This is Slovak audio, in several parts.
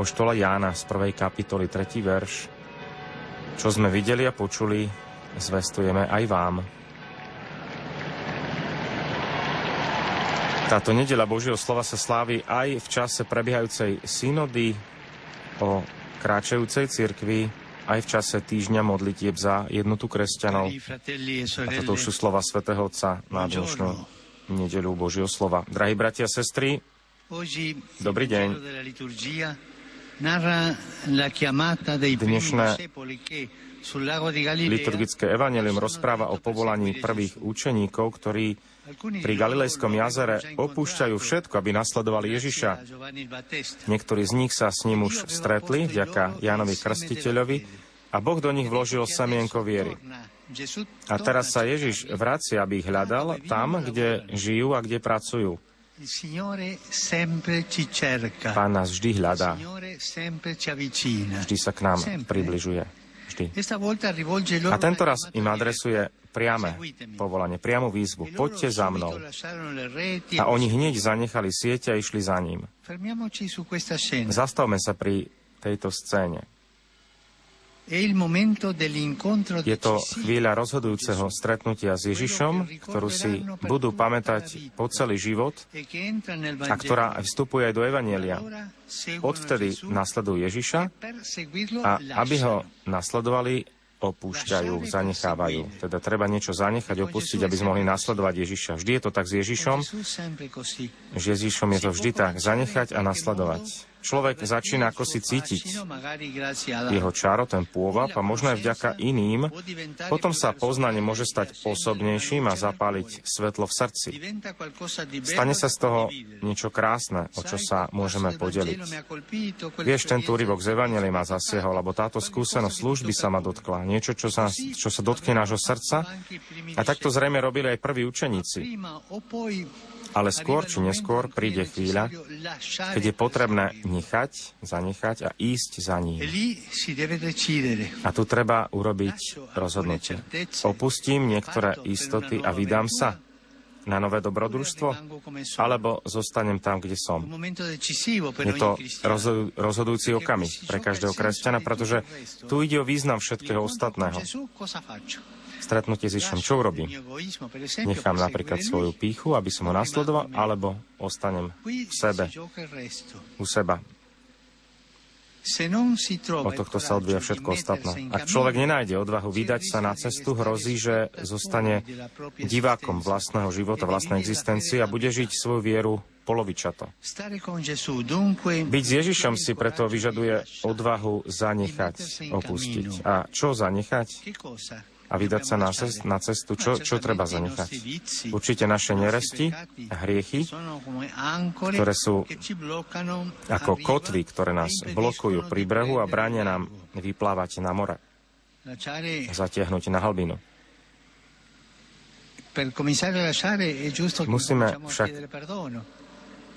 Apoštola Jána z prvej kapitoly, tretí verš. Čo sme videli a počuli, zvestujeme aj vám. Táto nedela Božieho slova sa slávi aj v čase prebiehajúcej synody o kráčajúcej cirkvi, aj v čase týždňa modlitieb za jednotu kresťanov. A toto už sú slova svätého Otca na dnešnú nedelu Božieho slova. Drahí bratia a sestry, dobrý deň. Dnešné liturgické evanelium rozpráva o povolaní prvých učeníkov, ktorí pri Galilejskom jazere opúšťajú všetko, aby nasledovali Ježiša. Niektorí z nich sa s ním už stretli, vďaka Jánovi Krstiteľovi, a Boh do nich vložil semienko viery. A teraz sa Ježiš vracia, aby ich hľadal tam, kde žijú a kde pracujú. Pán nás vždy hľadá. Vždy sa k nám približuje. Vždy. A tento raz im adresuje priame povolanie, priamu výzvu. Poďte za mnou. A oni hneď zanechali sieť a išli za ním. Zastavme sa pri tejto scéne. Je to chvíľa rozhodujúceho stretnutia s Ježišom, ktorú si budú pamätať po celý život a ktorá vstupuje aj do Evanielia. Odvtedy nasledujú Ježiša a aby ho nasledovali, opúšťajú, zanechávajú. Teda treba niečo zanechať, opustiť, aby sme mohli nasledovať Ježiša. Vždy je to tak s Ježišom, že Ježišom je to vždy tak, zanechať a nasledovať. Človek začína ako si cítiť jeho čaro, ten pôvab a možno aj vďaka iným. Potom sa poznanie môže stať osobnejším a zapáliť svetlo v srdci. Stane sa z toho niečo krásne, o čo sa môžeme podeliť. Vieš, tento úryvok z Evangelia ma zasiehol, lebo táto skúsenosť služby sa ma dotkla. Niečo, čo sa, čo sa dotkne nášho srdca. A takto zrejme robili aj prví učeníci. Ale skôr či neskôr príde chvíľa, keď je potrebné nechať, zanechať a ísť za ním. A tu treba urobiť rozhodnutie. Opustím niektoré istoty a vydám sa na nové dobrodružstvo, alebo zostanem tam, kde som. Je to rozhodujúci okamih pre každého kresťana, pretože tu ide o význam všetkého ostatného stretnutie s Ježišom, čo urobím? Nechám napríklad svoju píchu, aby som ho nasledoval, alebo ostanem v sebe, u seba. Od tohto sa odvíja všetko ostatné. Ak človek nenájde odvahu vydať sa na cestu, hrozí, že zostane divákom vlastného života, vlastnej existencie a bude žiť svoju vieru polovičato. Byť s Ježišom si preto vyžaduje odvahu zanechať, opustiť. A čo zanechať? A vydať sa na, cest, na cestu, čo, čo treba zanechať. Určite naše neresti a hriechy, ktoré sú ako kotvy, ktoré nás blokujú pri brehu a bránia nám vyplávať na more, zatiahnuť na hlbinu. Musíme však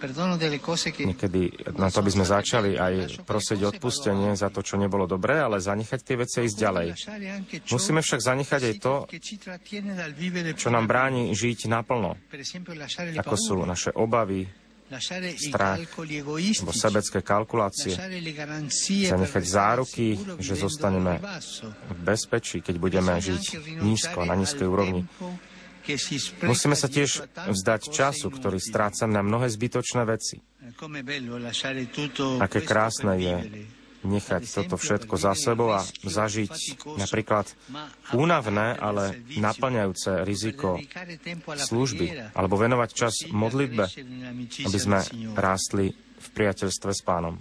Niekedy na to by sme začali aj prosiť odpustenie za to, čo nebolo dobré, ale zanechať tie veci ísť ďalej. Musíme však zanechať aj to, čo nám bráni žiť naplno, ako sú naše obavy, strach alebo sebecké kalkulácie, zanechať záruky, že zostaneme v bezpečí, keď budeme žiť nízko, na nízkej úrovni. Musíme sa tiež vzdať času, ktorý strácam na mnohé zbytočné veci. Aké krásne je nechať toto všetko za sebou a zažiť napríklad únavné, ale naplňajúce riziko služby, alebo venovať čas modlitbe, aby sme rástli v priateľstve s pánom.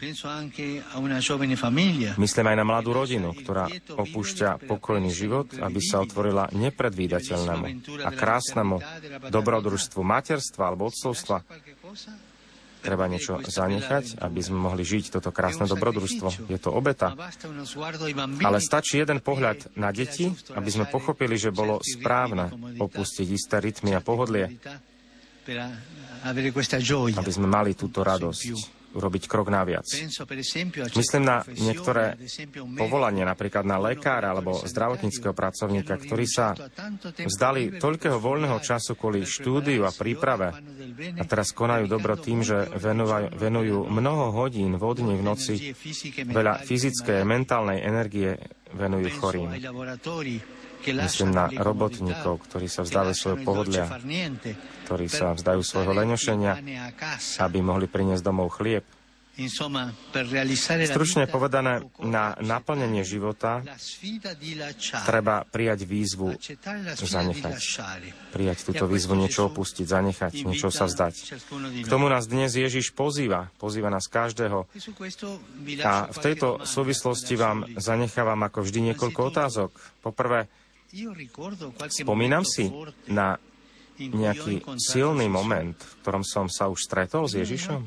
Myslím aj na mladú rodinu, ktorá opúšťa pokojný život, aby sa otvorila nepredvídateľnému a krásnemu dobrodružstvu materstva alebo odcovstva. Treba niečo zanechať, aby sme mohli žiť toto krásne dobrodružstvo. Je to obeta. Ale stačí jeden pohľad na deti, aby sme pochopili, že bolo správne opustiť isté rytmy a pohodlie aby sme mali túto radosť. Urobiť krok naviac. Myslím na niektoré povolanie, napríklad na lekára alebo zdravotníckého pracovníka, ktorí sa vzdali toľkého voľného času kvôli štúdiu a príprave a teraz konajú dobro tým, že venujú mnoho hodín vodne v noci, veľa fyzickej mentálnej energie venujú chorým. Myslím na robotníkov, ktorí sa vzdávajú svojho pohodlia, ktorí sa vzdajú svojho leňošenia, aby mohli priniesť domov chlieb. Stručne povedané, na naplnenie života treba prijať výzvu zanechať. Prijať túto výzvu, niečo opustiť, zanechať, niečo sa vzdať. K tomu nás dnes Ježiš pozýva. Pozýva nás každého. A v tejto súvislosti vám zanechávam ako vždy niekoľko otázok. Poprvé, spomínam si na nejaký silný moment, v ktorom som sa už stretol s Ježišom?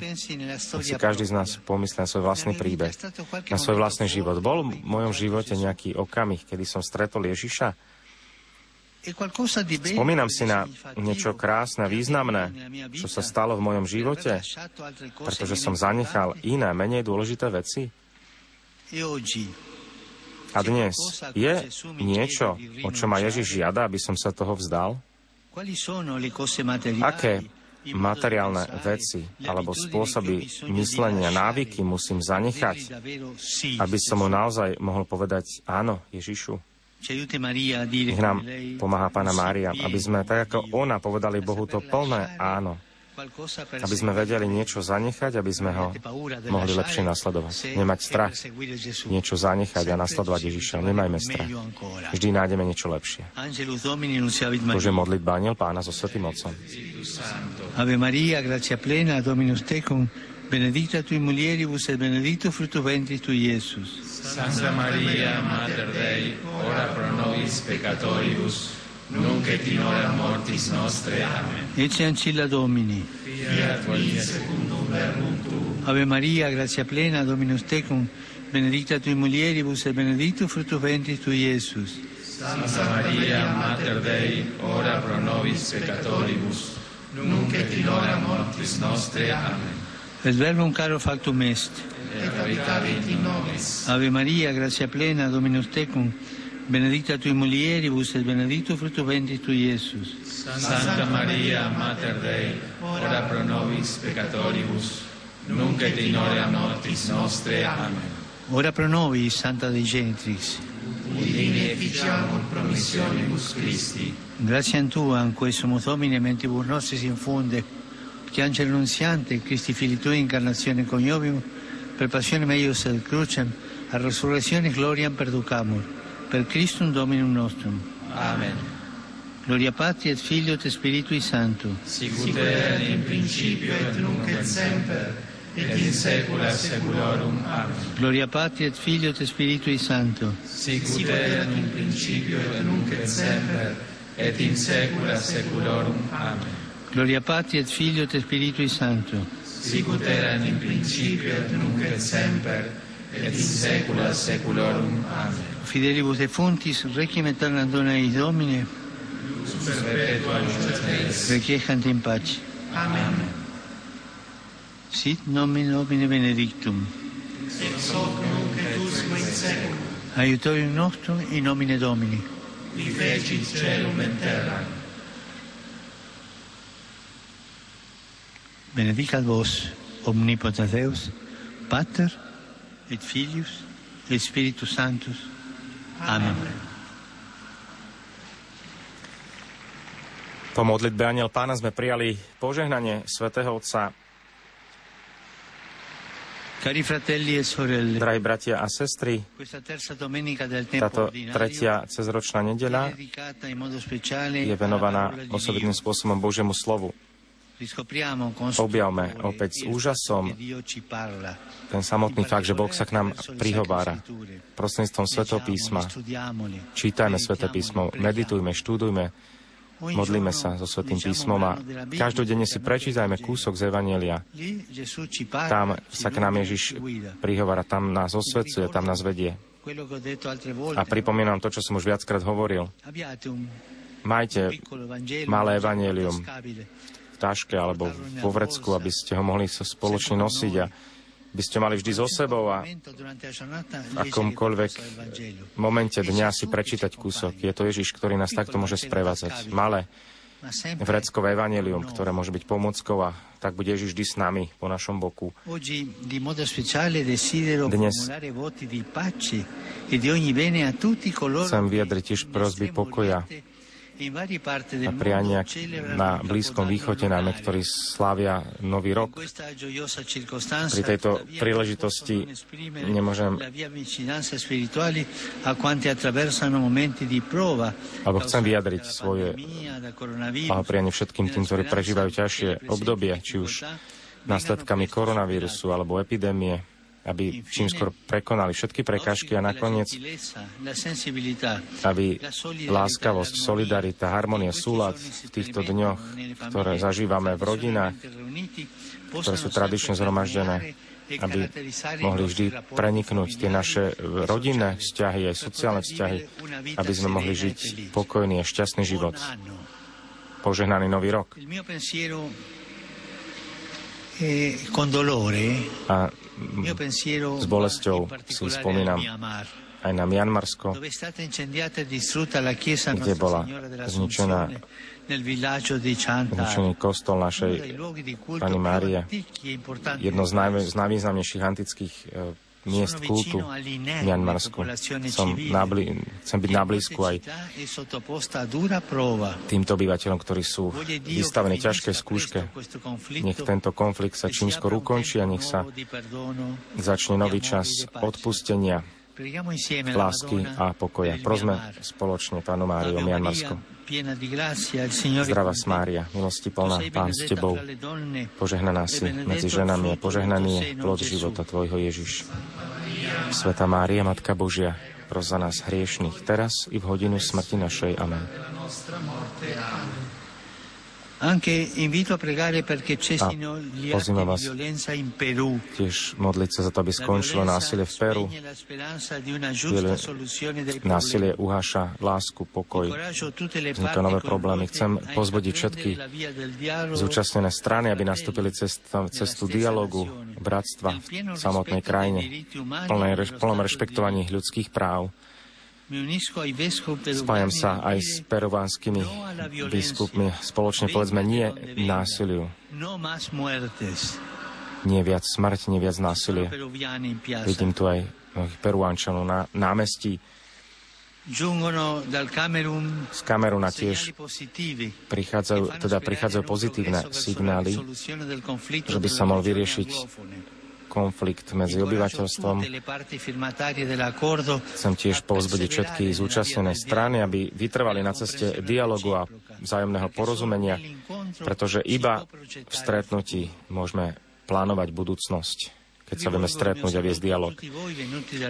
Si každý z nás pomyslí na svoj vlastný príbeh, na svoj vlastný život. Bol v mojom živote nejaký okamih, kedy som stretol Ježiša? Spomínam si na niečo krásne, významné, čo sa stalo v mojom živote, pretože som zanechal iné, menej dôležité veci. A dnes je niečo, o čo ma Ježiš žiada, aby som sa toho vzdal? Aké materiálne veci alebo spôsoby myslenia, návyky musím zanechať, aby som mu naozaj mohol povedať áno, Ježišu. Nech nám pomáha Pána Mária, aby sme tak ako ona povedali Bohu to plné áno aby sme vedeli niečo zanechať, aby sme ho mohli lepšie nasledovať. Nemať strach, niečo zanechať a nasledovať Ježiša. Nemajme strach. Vždy nájdeme niečo lepšie. Bože modliť Aniel Pána so Svetým Otcom. Ave Maria, gracia plena, Dominus tecum, benedicta tui mulieribus et benedictus fructus ventris tui, Iesus. Santa Maria, Mater Dei, ora pro nobis peccatoribus, nunc et in hora mortis nostre. Amen. Ecce ancilla Domini. Fiat qui secundum verbum tu. Ave Maria, gratia plena, Dominus tecum, benedicta tui mulieribus et benedictus fructus ventris tui, Iesus. Santa Maria, Mater Dei, ora pro nobis peccatoribus, nunc et in hora mortis nostre. Amen. Et verbum caro factum est. Et habitavit in nobis. Ave Maria, gratia plena, Dominus tecum, benedicta tui mulieribus et benedictus fructus ventris tui, Iesus. Santa Maria, Mater Dei, ora pro nobis peccatoribus, nunc et in hora mortis nostre. Amen. Ora pro nobis, Santa Dei Genitrix. Udini efficiamur promissionibus Christi. Grazie Tua, in cui sumus Domine, mentibus nostris infunde, che angelo annunziante, Christi fili Tui, incarnazione coniovium, per passione meius et crucem, a resurrezione gloriam perducamur, per Christum Dominum nostrum. Amen. Gloria Patri et Filio et Spiritui Sancto. Sicut erat in principio et nunc et semper, et in saecula saeculorum. Amen. Gloria Patri et Filio et Spiritui Sancto. Sicut erat in principio et nunc et semper, et in saecula saeculorum. Amen. Gloria Patri et Filio et Spiritui Sancto. Sicut erat in principio et nunc et semper, et in saecula saeculorum. Amen. Fidelibus defuntis, requiem aeternam dona eis Domine, requiescant in pace. Amen. Sit nomen Domine benedictum. Ex hoc nunc et usque in saeculum. Aiutorium nostrum in nomine Domini. Qui fecit celum et terram. Benedicat vos, omnipotens Deus, Pater et Filius et Spiritus Sanctus. Amen. Po modlitbe Aniel Pána sme prijali požehnanie svätého Otca. Cari fratelli e sorelle, Drahí bratia a sestry, táto tretia cezročná nedeľa je venovaná osobitným spôsobom Božiemu slovu. Objavme opäť s úžasom ten samotný fakt, že Boh sa k nám prihovára prostredníctvom Svetého Leggiamoli, písma. studiamoli, Čítajme Sveté písmo, meditujme, študujme, modlíme sa so Svetým písmom a každodenne si prečítajme kúsok z Evanielia. Tam sa k nám Ježiš prihovára, tam nás osvecuje, tam nás vedie. A pripomínam to, čo som už viackrát hovoril. Majte malé un taške alebo vo vrecku, aby ste ho mohli sa spoločne nosiť a by ste mali vždy so sebou a v akomkoľvek momente dňa si prečítať kúsok. Je to Ježiš, ktorý nás takto môže sprevádzať. Malé vreckové evanelium, ktoré môže byť pomockou a tak bude Ježiš vždy s nami po našom boku. Dnes chcem vyjadriť tiež prosby pokoja a priania na Blízkom východe, najmä ktorí slávia Nový rok. Pri tejto príležitosti nemôžem alebo chcem vyjadriť svoje prianie všetkým tým, ktorí prežívajú ťažšie obdobie, či už následkami koronavírusu alebo epidémie, aby čím skôr prekonali všetky prekážky a nakoniec, aby láskavosť, solidarita, harmonia, súlad v týchto dňoch, ktoré zažívame v rodinách, ktoré sú tradične zhromaždené, aby mohli vždy preniknúť tie naše rodinné vzťahy, aj sociálne vzťahy, aby sme mohli žiť pokojný a šťastný život. Požehnaný nový rok. A s bolesťou si spomínam aj na Mianmarsko, kde bola zničená zničený kostol našej Pani Márie, jedno z, najvý, z najvýznamnejších antických e, miest kultu v Mianmarsku. Som nabli, chcem byť na blízku aj týmto obyvateľom, ktorí sú vystavení ťažkej skúške. Nech tento konflikt sa čím skôr ukončí a nech sa začne nový čas odpustenia, lásky a pokoja. Prosme spoločne Pánu Máriu Mianmarsko. Zdravá Mária, milosti plná, Pán s Tebou, požehnaná si medzi ženami a požehnaný je plod života Tvojho Ježiš. Sveta Mária, Matka Božia, pros za nás hriešných, teraz i v hodinu smrti našej. Amen. A pozývam vás tiež modliť sa za to, aby skončilo násilie v Peru. Násilie uháša lásku, pokoj, vzniká nové problémy. Chcem pozvodiť všetky zúčastnené strany, aby nastúpili cestu, cestu dialogu, bratstva v samotnej krajine, plnom rešpektovaní ľudských práv Spájam sa aj s perovanskými biskupmi. Spoločne povedzme nie násiliu. Nie viac smrť, nie viac násilie. Vidím tu aj peruánčanov na námestí. Z Kameruna tiež prichádzajú, teda prichádzajú pozitívne signály, že by sa mal vyriešiť konflikt medzi obyvateľstvom. Chcem tiež povzbudiť všetky zúčastnené strany, aby vytrvali na ceste dialogu a vzájomného porozumenia, pretože iba v stretnutí môžeme plánovať budúcnosť keď sa vieme stretnúť a viesť dialog.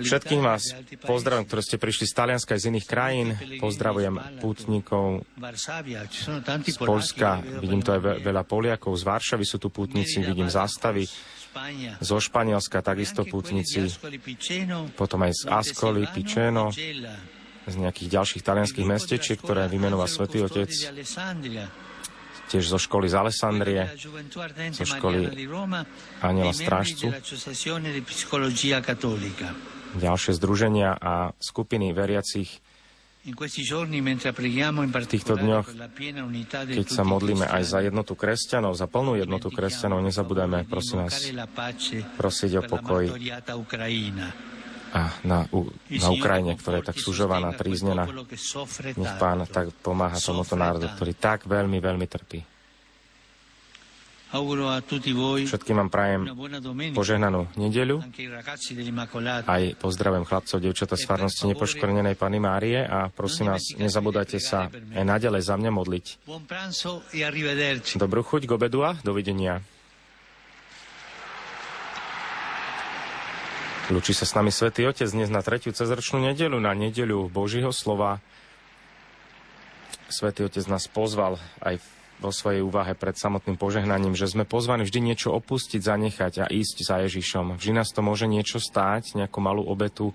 Všetkým vás pozdravím, ktorí ste prišli z Talianska aj z iných krajín. Pozdravujem pútnikov z Polska, vidím tu aj veľa Poliakov, z Varšavy sú tu pútnici, vidím zástavy zo Španielska takisto putníci, potom aj z Ascoli, Piceno, z nejakých ďalších talianských mestečiek, ktoré vymenoval Svetý Otec, tiež zo školy z Alessandrie, zo školy Aniela Strážcu, ďalšie združenia a skupiny veriacich v týchto dňoch, keď sa modlíme aj za jednotu kresťanov, za plnú jednotu kresťanov, nezabudajme, prosím vás, prosiť o pokoj a na, na Ukrajine, ktorá je tak sužovaná, tríznená. Nech Pán tak pomáha tomuto národu, ktorý tak veľmi, veľmi trpí. Všetkým vám prajem požehnanú nedeľu. Aj pozdravujem chlapcov, devčata z farnosti nepoškvrnenej Pany Márie a prosím vás, nezabudajte sa aj naďalej za mňa modliť. E Dobrú chuť k obedu a dovidenia. Lúči sa s nami Svetý Otec dnes na tretiu cezročnú nedelu, na nedeľu Božího slova. Svetý Otec nás pozval aj v vo svojej úvahe pred samotným požehnaním, že sme pozvaní vždy niečo opustiť, zanechať a ísť za Ježišom. Vždy nás to môže niečo stáť, nejakú malú obetu,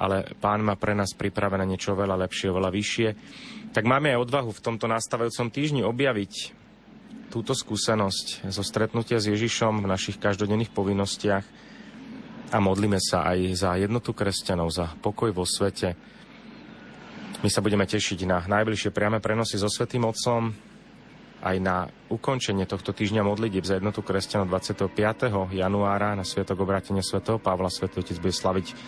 ale Pán má pre nás pripravené niečo veľa lepšie, veľa vyššie. Tak máme aj odvahu v tomto nastávajúcom týždni objaviť túto skúsenosť zo stretnutia s Ježišom v našich každodenných povinnostiach a modlíme sa aj za jednotu kresťanov, za pokoj vo svete. My sa budeme tešiť na najbližšie priame prenosy so Svetým Otcom, aj na ukončenie tohto týždňa modlitieb za jednotu kresťanov 25. januára na Sviatok obrátenia svätého Pavla Svetý Otec bude slaviť